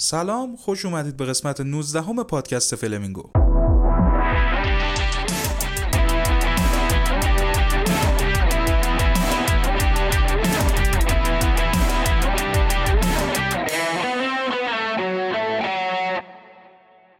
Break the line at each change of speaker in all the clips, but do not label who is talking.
سلام خوش اومدید به قسمت 19 همه پادکست فلمینگو.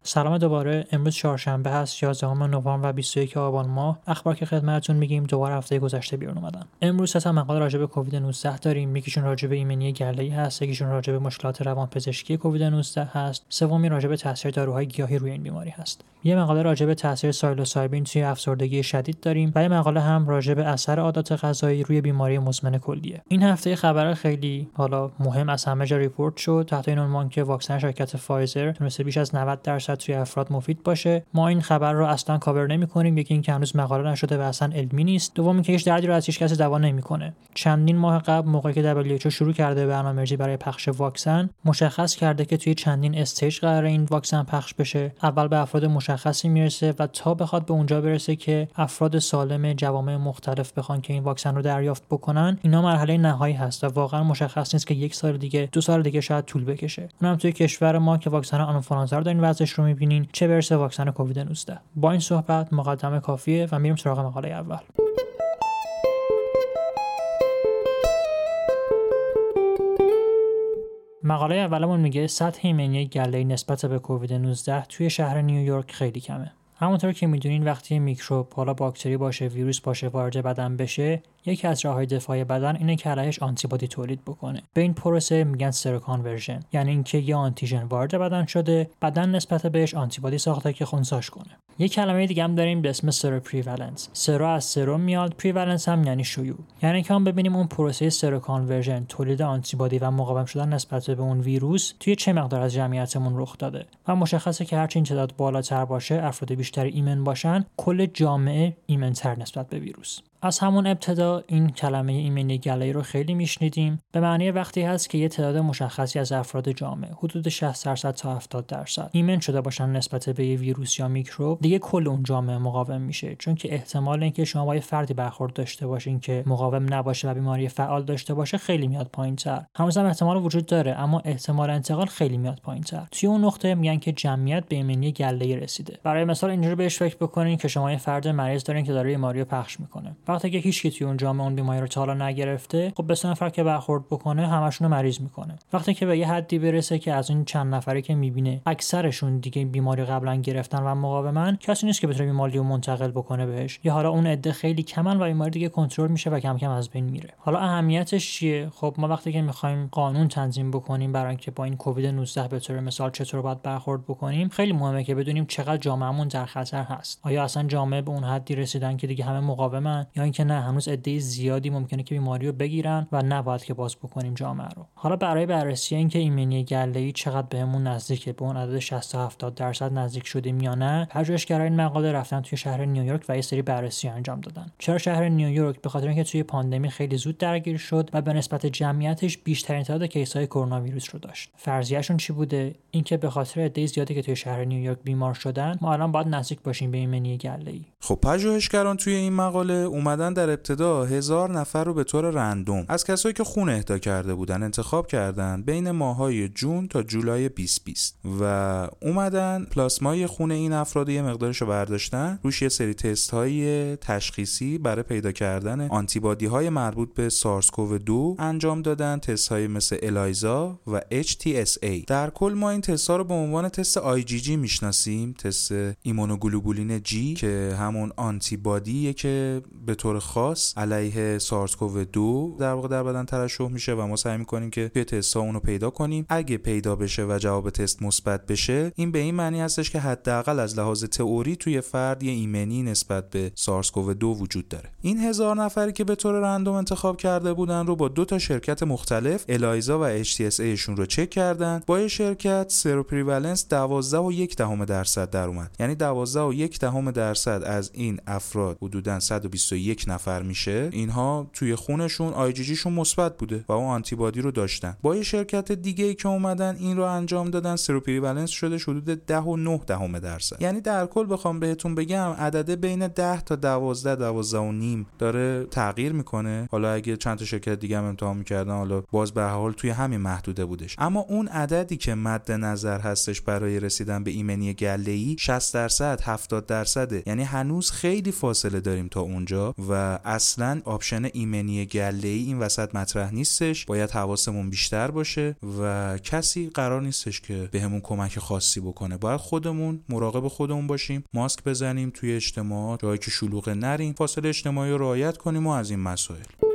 سلام دوباره. امروز چهارشنبه هست 11 نوامبر و 21 آبان ماه. اخبار که خدمتتون میگیم دوباره هفته گذشته بیرون اومدن. امروز سه تا مقاله راجع به کووید 19 داریم. یکیشون راجع به ایمنی گله‌ای هست یکیشون راجع به مشکلات روانپزشکی کووید 19 هست. سومی راجع به تاثیر داروهای گیاهی روی این بیماری هست. یه مقاله راجع به تاثیر سایلوسایبین توی افسردگی شدید داریم و یه مقاله هم راجع به اثر عادات غذایی روی بیماری مزمن کلیه. این هفته خبر خیلی حالا مهم از همه جا report شد. تحت این عنوان که واکسن شرکت فایزر تونسته بیش از 90 درصد توی افراد مفید باشه. ما این خبر رو اصلا کاور نمی کنیم یکی اینکه هنوز مقاله نشده و اصلا علمی نیست. دوم اینکه هیچ دردی رو از هیچ کسی دوا نمی‌کنه. چندین ماه قبل موقعی که WHO شروع کرده برنامه‌ریزی برای پخش واکسن مشخص کرده که توی چندین stage قرار این واکسن پخش بشه. اول به افراد مشخصی می‌رسه و تا بخواد به اونجا برسه که افراد سالم جوامع مختلف بخوان که این واکسن رو دریافت بکنن اینا مرحله نهایی هست و واقعا مشخص نیست که یک سال دیگه دو سال دیگه شاید طول بکشه. اونم توی کشور ما که واکسن آنفولانزا رو دارین وضعش رو می‌بینین چه برسه واکسن کووید 19 با این صحبت مقدمه کافیه و میریم سراغ مقاله اول مقاله اولمون میگه سطح ایمنی گله نسبت به کووید 19 توی شهر نیویورک خیلی کمه. همونطور که می‌دونین وقتی میکروب حالا باکتری باشه ویروس باشه وارد بدن بشه یکی از راههای دفاعی بدن اینه که علیهش آنتیبادی تولید بکنه. به این پروسه میگن seroconversion یعنی اینکه یه آنتیژن وارد بدن شده بدن نسبت بهش آنتیبادی ساخته که خونساش کنه. یه کلمه دیگه هم داریم به اسم seroprevalence sero از sero میاد prevalence هم یعنی شیوع. یعنی که هم ببینیم اون پروسه seroconversion تولید آنتیبادی و مقاوم شدن نسبت به اون ویروس توی چه مقدار از جمعیتمون رخ داده؟ و مشخصه که هرچی این تعداد بالاتر باشه افراد بیشتر ایمن باشن کل جامعه ایمنتر نسبت به ویروس. از همون ابتدا این کلمه ایمنی گله‌ای رو خیلی میشنیدیم. به معنی وقتی هست که یه تعداد مشخصی از افراد جامعه حدود 60 درصد تا 70 درصد ایمن شده باشن نسبت به یه ویروس یا میکروب دیگه کل اون جامعه مقاوم میشه. چون که احتمال اینکه شما با یه فردی برخورد داشته باشین که مقاوم نباشه و بیماری فعال داشته باشه خیلی میاد پایینتر. هنوز هم احتمال وجود داره اما احتمال انتقال خیلی میاد پایینتر. توی اون نقطه میگن که جمعیت به ایمنی گله‌ای رسیده. برای مثال اینجوری بهش فکر بکنین که شما یه فرد مریض دارین که داره بیماری پخش می‌کنه. وقتی که هیچ توی اون جامعه اون بیماری رو تا حالا نگرفته خب به نفر که برخورد بکنه همشون رو مریض می‌کنه. وقتی که به یه حدی برسه که از اون چند نفری که می‌بینه اکثرشون دیگه بیماری قبلا گرفتن و مقاومن کسی نیست که بتونه بیماری رو منتقل بکنه بهش. یا حالا اون عده خیلی کمن و بیماری دیگه کنترل میشه و کم کم از بین میره. حالا اهمیتش چیه؟ خب ما وقتی که می‌خوایم قانون تنظیم بکنیم برای اینکه با این کووید 19 به طور مثال چطور باید برخورد بکنیم خیلی مهمه که بدونیم چقدر جامعهمون در خطر هست. آیا اصلا جامعه به اون حدی رسیدن که دیگه همه مقاومن؟ اینکه نه هنوز عده زیادی ممکنه که بیماری رو بگیرن و نباید که باز بکنیم جامعه رو. حالا برای بررسی اینکه ایمنی گله‌ای چقدر بهمون نزدیکه به اون عدد 60 تا 70 درصد نزدیک شدیم یا نه پژوهشگرای این مقاله رفتن توی شهر نیویورک و یه سری بررسی انجام دادن. چرا شهر نیویورک؟ به خاطر اینکه توی پاندمی خیلی زود درگیر شد و به نسبت جمعیتش بیشترین تعداد کیس‌های کرونا ویروس رو داشت. فرضیه‌شون چی بوده؟ اینکه به خاطر عده زیادی که توی شهر نیویورک بیمار شدن ما الان باید نزدیک باشیم به ایمنی گله‌ای.
خب پژوهشگران توی این مقاله اومدن در ابتدا هزار نفر رو به طور رندوم از کسایی که خون اهدا کرده بودن انتخاب کردن بین ماهای جون تا جولای 2020 و اومدن پلاسمای خون این افراد یه مقدارش رو برداشتن روش یه سری تست های تشخیصی برای پیدا کردن آنتیبادی های مربوط به سارس کوو 2 انجام دادن تست های مثل الایزا و HTSA در کل ما این تست ها رو به عنوان تست IgG می‌شناسیم تست ایمونوگلوبولین G که همون آنتیبادیه که به طور خاص علیه سارس کوو 2 در واقع در بدن ترشح میشه و ما سعی می‌کنیم که توی تست ها اونو پیدا کنیم. اگه پیدا بشه و جواب تست مثبت بشه این به این معنی هستش که حداقل از لحاظ تئوری توی فرد یه ایمنی نسبت به سارس کوو 2 وجود داره. این هزار نفری که به طور random انتخاب کرده بودن رو با دو تا شرکت مختلف الایزا و HTSA شون رو چک کردن. با یه شرکت seroprevalence 12 و یک دهم درصد در اومد. یعنی 12 و یک دهم درصد از این افراد حدودا 121 نفر میشه اینها توی خونشون آی جی جیشون مثبت بوده و اون آنتیبادی رو داشتن. با یه شرکت دیگه ای که اومدن این رو انجام دادن seroprevalence شده حدود 10 و 9 دهم درصد. یعنی در کل بخوام بهتون بگم عدده بین 10 تا 12 12 و نیم داره تغییر می‌کنه. حالا اگه چند تا شرکت دیگه هم امتحان می‌کردن حالا باز به حال توی همین محدوده بودش. اما اون عددی که مد نظر هستش برای رسیدن به ایمنی گله ای 60 درصد 70 درصده. یعنی خیلی فاصله داریم تا اونجا و اصلا آپشن ایمنی گله ای این وسط مطرح نیستش. باید حواسمون بیشتر باشه و کسی قرار نیستش که بهمون کمک خاصی بکنه. باید خودمون مراقب خودمون باشیم ماسک بزنیم توی اجتماع جایی که شلوغ نریم فاصله اجتماعی رو رعایت کنیم و از این مسائل.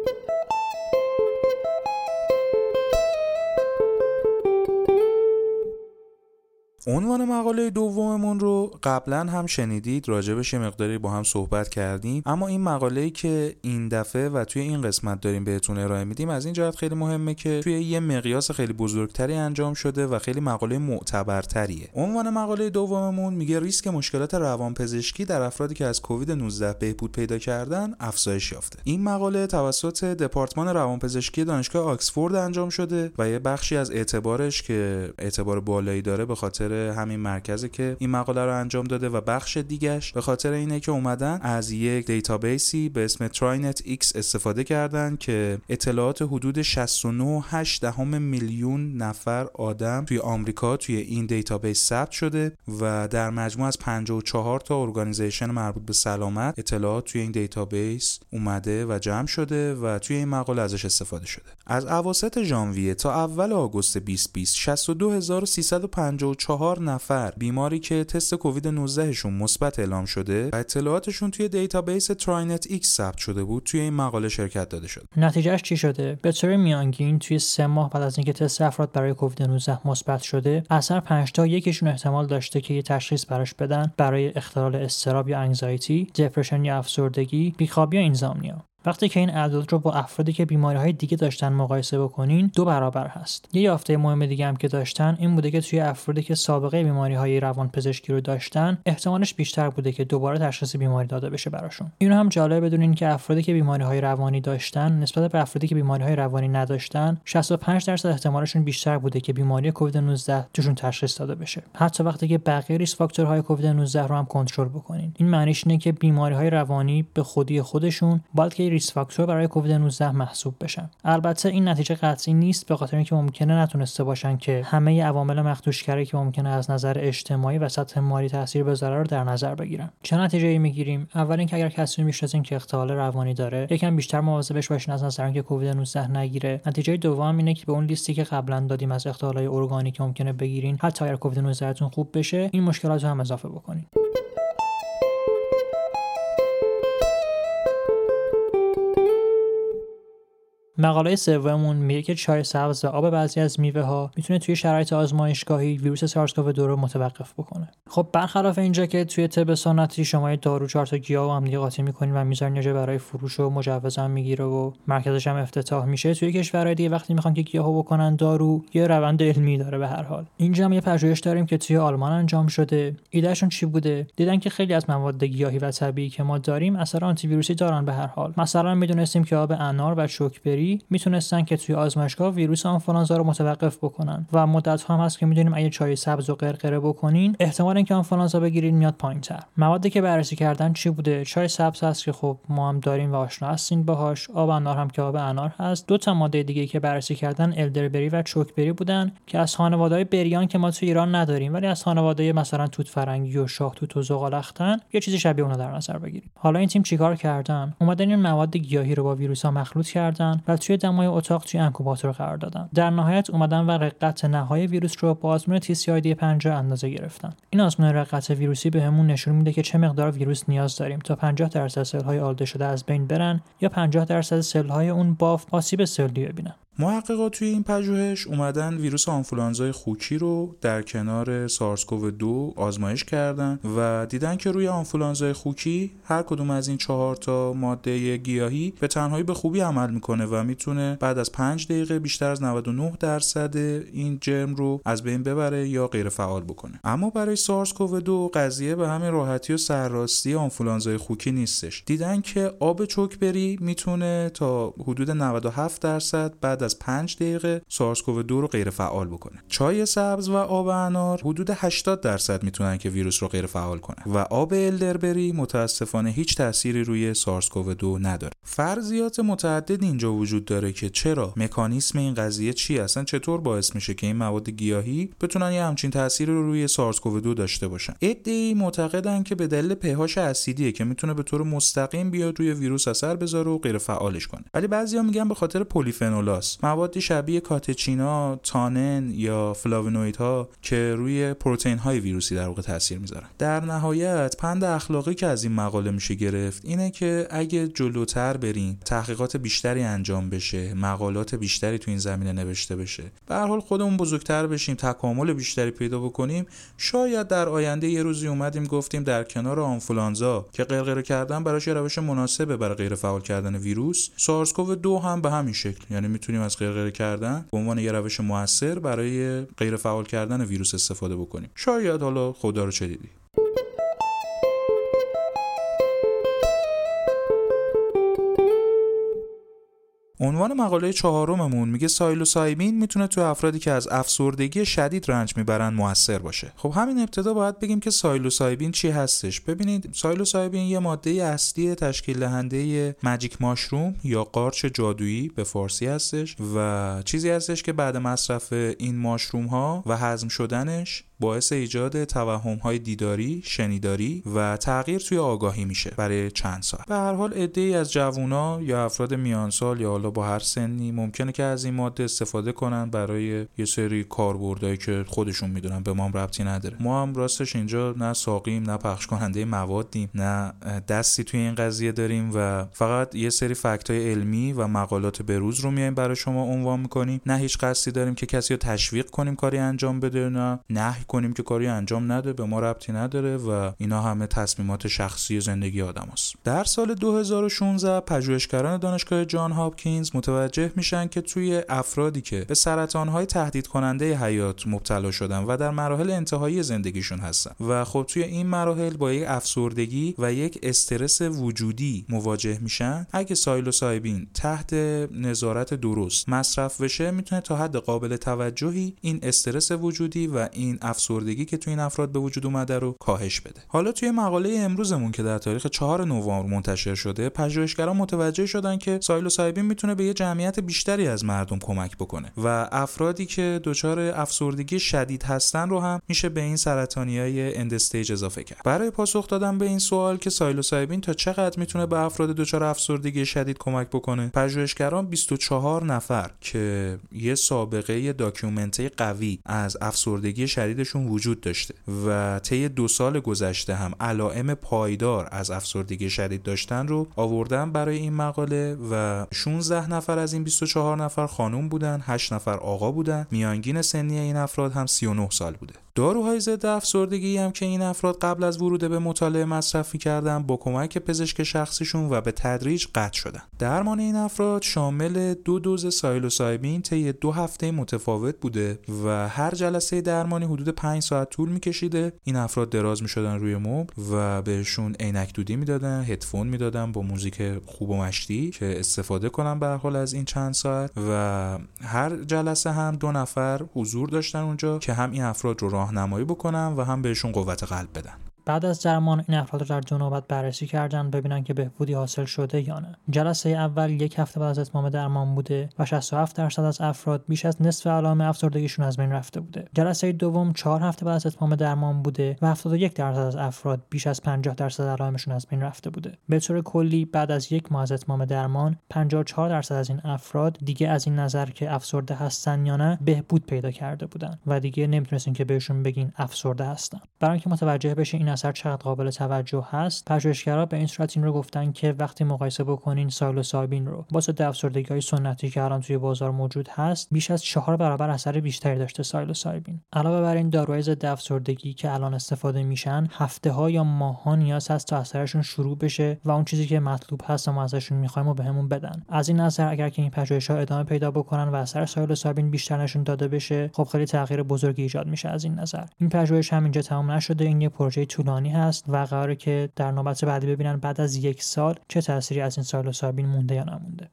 عنوان مقاله دوممون رو قبلا هم شنیدید راجبش یه مقداری با هم صحبت کردیم. اما این مقاله که این دفعه و توی این قسمت داریم بهتون ارائه میدیم از این جهت خیلی مهمه که توی یه مقیاس خیلی بزرگتری انجام شده و خیلی مقاله معتبرتریه. عنوان مقاله دوممون میگه ریسک مشکلات روانپزشکی در افرادی که از کووید 19 بهبود پیدا کردن افزایش یافته. این مقاله توسط دپارتمان روانپزشکی دانشگاه آکسفورد انجام شده و یه بخشی از اعتبارش که اعتبار بالایی داره به خاطر همین مرکزی که این مقاله رو انجام داده و بخش دیگش به خاطر اینه که اومدن از یک database ی به اسم TriNetX استفاده کردن که اطلاعات حدود 69.8 دهم میلیون نفر آدم توی آمریکا توی این database ثبت شده و در مجموع از 54 تا organization مربوط به سلامت اطلاعات توی این database اومده و جمع شده و توی این مقاله ازش استفاده شده. از اواسط ژانویه تا اول آگوست 2020 62354 چهار نفر بیماری که تست کووید 19 شون مثبت اعلام شده و اطلاعاتشون توی database TriNetX ثبت شده بود توی این مقاله شرکت داده شد
نتیجهش چی شده؟ به طور میانگین توی سه ماه بعد از اینکه تست افراد برای کووید 19 مثبت شده اثر 5 تا یکیشون احتمال داشته که یه تشخیص براش بدن برای اختلال استراب یا انگزایتی دپرشن یا افسردگی بیخوابی یا اینزامنیا وقتی که این اعداد رو با افرادی که بیماری های دیگه داشتن مقایسه بکنین دو برابر هست. یه یافته مهم دیگه هم که داشتن این بوده که توی افرادی که سابقه بیماری های روان پزشکی رو داشتن احتمالش بیشتر بوده که دوباره تشخیص بیماری داده بشه براشون. اینو هم جالب بدونین که افرادی که بیماری های روانی داشتن نسبت به افرادی که بیماری های روانی نداشتن 65 درصد احتمالشون بیشتر بوده که بیماری کووید 19 توشون تشخیص داده بشه. حتی وقتی که بقیه ریسک فاکتورهای کووید 19 رو هم کنترل بکنین. این معنیش اینه که بیماری های روانی به خودی خودشون باید که ریس فاکتور برای کووید 19 محسوب بشن. البته این نتیجه قطعی نیست به خاطر اینکه ممکنه نتونسته باشن که همه عوامل مخدوشگری که ممکنه از نظر اجتماعی و سطح مالی تاثیر بذاره رو در نظر بگیرن. چه نتیجه ای می‌گیریم؟ اول اینکه اگر کسی می‌شناسیم که اختلال روانی داره یکم بیشتر مواظبش باشین از نظر اینکه کووید 19 نگیره. نتیجه دوم اینه که به اون لیستی که قبلا دادیم از اختلالات ارگانی که ممکنه بگیرین حتی اگر کووید 19 تون خوب بشه این مشکلات رو هم اضافه بکنین. مقاله سوممون میگه که چای سبز و آب بعضی از میوه ها می‌تونه توی شرایط آزمایشگاهی ویروس سارس کاو 2 رو متوقف بکنه. خب برخلاف اینجا که توی طب سنتی شما دارو چهار تا گیاه و هم دیگه قاطی می‌کنین و می‌ذارین برای فروش و مجوز هم می‌گیره و مرکزش هم افتتاح میشه توی کشورهای دیگه وقتی می‌خوان که گیاهو بکنن دارو یه روند علمی داره به هر حال. اینجا هم یه پژوهش داریم که توی آلمان انجام شده. ایدهشون چی بوده؟ دیدن که خیلی از مواد گیاهی و طبیعی که ما داریم اثر آنتی ویروسی دارن به هر حال. مثلا می‌دونستیم که آب انار و چوکبری می‌تونستن که توی آزمایشگاه ویروس آنفولانزا رو متوقف بکنن و مدت هم هست که می‌دونیم اگه چای سبز و قرقره بکنین احتمال اینکه آنفولانزا بگیرین میاد پایینتر. موادی که بررسی کردن چی بوده؟ چای سبز هست که خب ما هم داریم و آشنا هستین باهاش. آب انار هم که آب انار هست. دو تا ماده دیگه که بررسی کردن الدربری و چوکبری بودن که از خانواده بریان که ما تو ایران نداریم ولی از خانواده مثلا توت فرنگی و شاه توت و زغالختن یه چیزی شبیه اونها در نظر بگیریم. حالا این تیم چیکار کردن؟ اومدن این مواد گیاهی رو با ویروس ها مخلوط کردن و توی دمای اتاق توی انکوباتور قرار دادن. در نهایت اومدن و رقت نهایی ویروس رو با آزمون TCID 50 اندازه گرفتن. این آزمون رقت ویروسی بهمون به نشون میده که چه مقدار ویروس نیاز داریم تا 50 درصد سل های آلوده شده از بین برن یا 50 درصد سل های اون باف آسیب سلی ببینن.
محققات توی این پژوهش اومدن ویروس آنفولانزای خوکی رو در کنار سارسکوو دو آزمایش کردن و دیدن که روی آنفولانزای خوکی هر کدوم از این چهار تا ماده گیاهی به تنهایی به خوبی عمل می‌کنه و می‌تونه بعد از 5 دقیقه بیشتر از 99 درصد این جرم رو از بین ببره یا غیر فعال بکنه. اما برای سارسکوو دو قضیه به همین راحتی و سرراستی آنفولانزای خوکی نیستش. دیدن که آب چوکبری می‌تونه تا حدود 97 درصد بعد از 5 دقیقه سارسکوو دو رو غیر فعال بکنه. چای سبز و آب انار حدود 80 درصد می‌تونن که ویروس رو غیر فعال کنن. و آب الدربری متاسفانه هیچ تأثیری روی سارسکوو دو نداره. فرضیات متعدد اینجا وجود داره که چرا؟ مکانیسم این قضیه چی؟ اصلا چطور باعث میشه که این مواد گیاهی بتونن یه همچین تأثیری رو روی سارسکوو دو داشته باشن؟ ادعی معتقدن که به دلیل پهاش اسیدیه که می‌تونه به طور مستقیم بیاد روی ویروس اثر بذاره و غیر فعالش کنه. ولی بعضیا میگن به خاطر پلیفنولاس موادی شبیه کاتچینا تانن یا فلاونویدها که روی پروتئین های ویروسی در واقع تاثیر می‌ذارن. در نهایت پند اخلاقی که از این مقاله میشه گرفت اینه که اگه جلوتر بریم تحقیقات بیشتری انجام بشه مقالات بیشتری تو این زمینه نوشته بشه به هر حال خودمون بزرگتر بشیم تکامل بیشتری پیدا بکنیم شاید در آینده یه روزی اومدیم گفتیم در کنار آنفولانزا که قرقره کردن براش روش مناسبه برای غیر فعال کردن ویروس سارسکوو دو هم به همین شکل. یعنی می‌تونیم از غرغره کردن به عنوان یه روش موثر برای غیر فعال کردن ویروس استفاده بکنیم. شاید حالا خدا رو چه دیدی. عنوان مقاله چهارممون میگه سایلوسایبین می‌تونه تو افرادی که از افسردگی شدید رنج می‌برن موثر باشه. خب همین ابتدا باید بگیم که سایلوسایبین چی هستش. ببینید سایلوسایبین یه ماده اصلی تشکیل دهنده ماجیک ماشروم یا قارچ جادویی به فارسی هستش و چیزی هستش که بعد مصرف این ماشروم ها و هضم شدنش باعث ایجاد توهم های دیداری، شنیداری و تغییر توی آگاهی میشه برای چند ساعت. به هر حال ای از جوونا یا افراد میانسال یا حالا با هر سنی ممکنه که از این ماده استفاده کنن برای یه سری کاربردهایی که خودشون می‌دونن به ما هم ربطی نداره. ما هم راستش اینجا نه ساقیم نه پخش کننده موادیم نه دستی توی این قضیه داریم و فقط یه سری فکت های علمی و مقالات بروز رو میایم برای شما عنوان می‌کنیم نه هیچ قصدی داریم که کسی رو تشویق کنیم کاری انجام بده نه کنیم که کاری انجام نده به ما ربطی نداره و اینا همه تصمیمات شخصی زندگی آدم هست. در سال 2016 پژوهشگران دانشگاه جان هاپکینز متوجه میشن که توی افرادی که به سرطانهای تهدید کننده حیات مبتلا شدن و در مراحل انتهایی زندگیشون هستن و خب توی این مراحل با یک افسردگی و یک استرس وجودی مواجه میشن اگه سایلوسایبین تحت نظارت درست مصرف بشه می‌تونه تا حد قابل توجهی این استرس وجودی و این افسردگی که توی این افراد به وجود اومده رو کاهش بده. حالا توی مقاله امروزمون که در تاریخ 4 نوامبر منتشر شده پژوهشگران متوجه شدن که psilocybin می‌تونه به یه جمعیت بیشتری از مردم کمک بکنه و افرادی که دچار افسردگی شدید هستن رو هم میشه به این سرطانیای end stage اضافه کرد. برای پاسخ دادن به این سوال که psilocybin تا چقدر می‌تونه به افراد دچار افسردگی شدید کمک بکنه پژوهشگران 24 نفر که یه سابقه documented قوی از افسردگی شدیدشون وجود داشته و طی دو سال گذشته هم علائم پایدار از افسردگی شدید داشتن رو آوردن برای این مقاله و 16 نفر از این 24 نفر خانم بودن 8 نفر آقا بودن. میانگین سنی این افراد هم 39 سال بوده. داروهای ضد افسردگی هم که این افراد قبل از ورود به مطالعه مصرف کردن با کمک پزشک شخصیشون و به تدریج قطع شدن. درمان این افراد شامل دو دوز سایلوسایبین طی دو هفته متفاوت بوده و هر جلسه درمانی حدود 5 ساعت طول میکشیده. این افراد دراز می‌شدن روی مبل و بهشون عینک دودی می‌دادن هدفون می‌دادن با موزیک خوب و مشتی که استفاده کنن به حال از این چند ساعت. و هر جلسه هم دو نفر حضور داشتن اونجا که هم این افراد رو راهنمایی بکنن و هم بهشون قوت قلب بدن
بعد از درمان این افراد رو در دو بررسی کردن ببینن که بهبودی حاصل شده یا نه. جلسه اول یک هفته بعد از اتمام درمان بوده و 67 درصد از افراد بیش از نصف علائم افسردگیشون از بین رفته بوده. جلسه دوم 4 هفته بعد از اتمام درمان بوده و 71 درصد از افراد بیش از 50 درصد علائمشون از بین رفته بوده. به طور کلی بعد از یک ماه از اتمام درمان 54 درصد از این افراد دیگه از این نظر که افسرده هستن یا نه بهبود پیدا کرده بودن و دیگه نمی‌تونستین که بهشون بگین افسرده هستن. برای اینکه متوجه بشین این اثر چقدر قابل توجه هست پژوهشگرا به این صورت این رو گفتن که وقتی مقایسه بکنین سایلوسایبین رو. با ضد افسردگی های سنتی که الان توی بازار موجود هست بیش از چهار برابر اثر بیشتری داشته سایلوسایبین علاوه بر این داروهای ضد افسردگی که الان استفاده میشن هفته ها یا ماه ها نیاز هست تا اثرشون شروع بشه و اون چیزی که مطلوب هست ما ازشون می‌خوایم و بهمون بدن. از این نظر اگر که این پژوهش ها ادامه پیدا بکنن و اثر سایلوسایبین بیشتر نشون داده بشه خب خیلی تغییر بزرگی ایجاد میشه از این نظر. این پژوهش هم اینجا تمام نشده. این یه پروژه طولانی هست و قراره که در نوبت بعدی ببینن بعد از یک سال چه تأثیری از این سایلوسایبین مونده یا نمونده.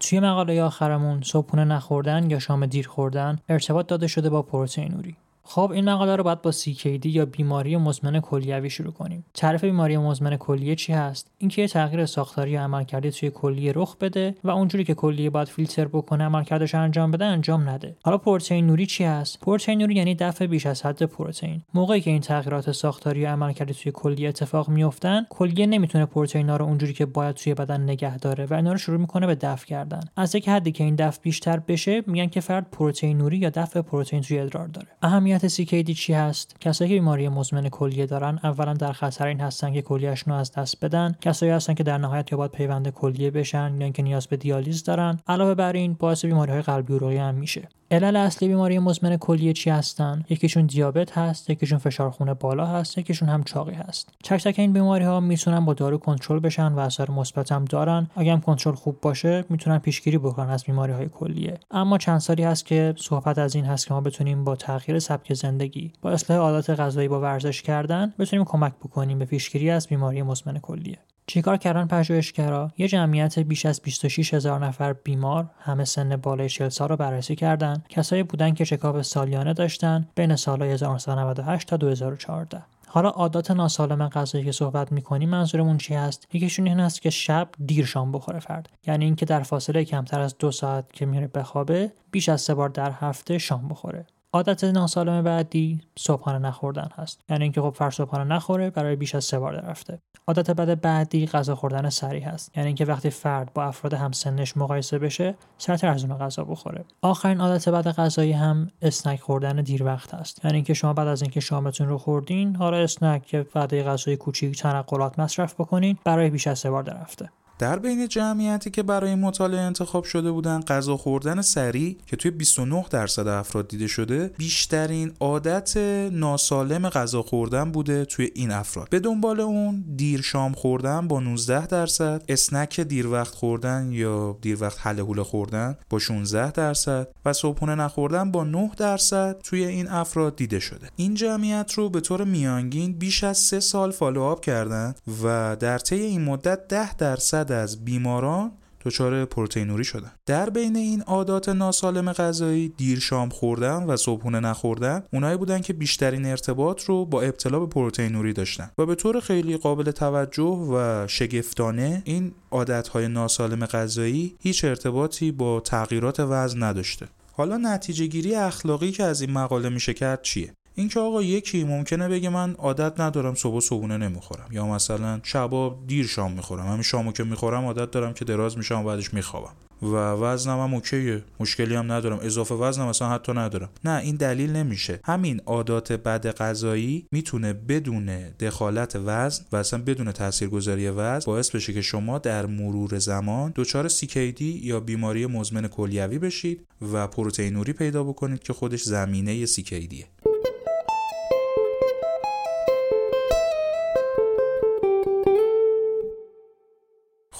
توی مقاله آخرمون صبحونه نخوردن یا شام دیر خوردن ارتباط داده شده با پروتئینوری. خب این مقاله رو باید با CKD یا بیماری مزمن کلیوی شروع کنیم. تعریف بیماری مزمن کلیه چی هست؟ اینکه یه تغییر ساختاری یا عملکردی توی کلیه رخ بده و اونجوری که کلیه باید فیلتر بکنه عملکردش انجام بده انجام نده. حالا پروتئین نوری چی هست؟ پروتئین نوری یعنی دفع بیش از حد پروتئین. موقعی که این تغییرات ساختاری یا عملکردی توی کلیه اتفاق میافتن، کلیه نمی‌تونه پروتئینا رو اونجوری که باید توی بدن نگه داره و اینا رو شروع می‌کنه به دفع کردن. از یک حدی که این دفع بیشتر بشه، میگن که فرد پروتئین نوری یا دفع پروتئین توی ادرار داره. اهمیت اهمیت CKD چی هست؟ کسایی که بیماری مزمن کلیه دارن اولا در خطر این هستن که کلیهشون رو از دست بدن. کسایی هستن که در نهایت یا باید پیوند کلیه بشن یا اینکه نیاز به دیالیز دارن. علاوه بر این باعث بیماری های قلبی عروقی هم میشه. علل اصلی بیماری مزمن کلیه چی هستن؟ یکیشون دیابت هست یکیشون فشار خون بالا هست یکیشون هم چاقی هست. تک تک این بیماری ها می‌تونن با دارو کنترل بشن و اثر مثبت هم دارن. اگه هم کنترل خوب باشه می‌تونن پیشگیری بکنن از بیماری های کلیه. اما چند سالی هست که صحبت از این هست که ما بتونیم با تغییر سبک زندگی با اصلاح عادات غذایی با ورزش کردن بتونیم کمک بکنیم به پیشگیری از بیماری مزمن کلیه. چیکار کردن پژوهشگرا؟ یه جمعیت بیش از 26 هزار نفر بیمار همه سن بالای 40 سال رو بررسی کردند کسایی بودن که چکاپ سالیانه داشتن بین سالهای 1998 تا 2014 حالا عادات ناسالم غذایی که صحبت می‌کنیم منظورمون چی هست؟ یکیشون این هست که شب دیر شام بخوره فرد. یعنی اینکه در فاصله کمتر از دو ساعت که میره بخوابه بیش از سه بار در هفته شام بخوره. عادت ناسالم بعدی صبحانه نخوردن هست. یعنی اینکه خب فرد صبحانه نخوره برای بیش از سه بار در هفته عادت بد بعدی غذا خوردن سریع هست. یعنی اینکه وقتی فرد با افراد همسنش مقایسه بشه سرتر از اون غذا بخوره. آخرین عادت بد غذایی هم اسنک خوردن دیر وقت است یعنی اینکه شما بعد از اینکه شامتون رو خوردین حالا اسنک یا وعده غذایی کوچیک تنقلات مصرف بکنین برای بیش از سه بار در هفته.
در بین جمعیتی که برای مطالعه انتخاب شده بودن غذا خوردن سریع که توی 29 درصد افراد دیده شده بیشترین عادت ناسالم غذا خوردن بوده توی این افراد. به دنبال اون دیر شام خوردن با 19 درصد اسنک دیر وقت خوردن یا دیر وقت حله خوردن با 16 درصد و صبحونه نخوردن با 9 درصد توی این افراد دیده شده. این جمعیت رو به طور میانگین بیش از 3 سال follow up کردن و در طی این مدت 10 درصد از بیماران دچار پروتئینوری شدن. در بین این عادات ناسالم غذایی دیر شام خوردن و صبحونه نخوردن اونایی بودن که بیشترین ارتباط رو با ابتلا به پروتئینوری داشتن. و به طور خیلی قابل توجه و شگفتانه این عادتهای ناسالم غذایی هیچ ارتباطی با تغییرات وزن نداشته. حالا نتیجه گیری اخلاقی که از این مقاله میشه کرد چیه؟ اینکه آقا یکی ممکنه بگه من عادت ندارم صبح صبحونه نمی‌خورم. یا مثلا شبا دیر شام می‌خورم. همین شامو که می‌خورم عادت دارم که دراز میشم و بعدش میخوابم. و وزنم هم اوکیه. مشکلی هم ندارم. اضافه وزنم اصلا حتی ندارم. نه این دلیل نمیشه. همین عادات بد غذایی می‌تونه بدون دخالت وزن و اصلا بدون تاثیرگذاری وزن باعث بشه که شما در مرور زمان دچار CKD یا بیماری مزمن کلیوی بشید و پروتئینوری پیدا بکنید که خودش زمینه CKD ه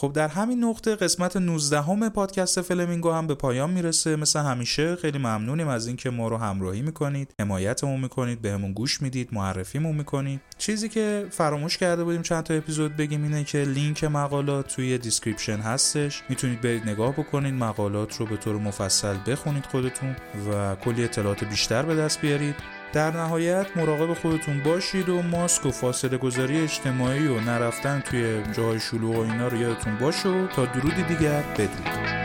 خب در همین نقطه قسمت 19 هم پادکست فلمینگو هم به پایان می‌رسه. مثل همیشه خیلی ممنونیم از اینکه ما رو همراهی می‌کنید حمایتمون می‌کنید بهمون گوش می‌دید معرفیمون می‌کنید. چیزی که فراموش کرده بودیم چند تا اپیزود بگیم اینه که لینک مقالات توی description هستش. می‌تونید برید نگاه بکنید مقالات رو به طور مفصل بخونید خودتون و کلی اطلاعات بیشتر به دست بیارید. در نهایت مراقب خودتون باشید و ماسک و فاصله گذاری اجتماعی و نرفتن توی جاهای شلوغ و اینا رو یادتون باشه و تا درودی دیگر بدرود.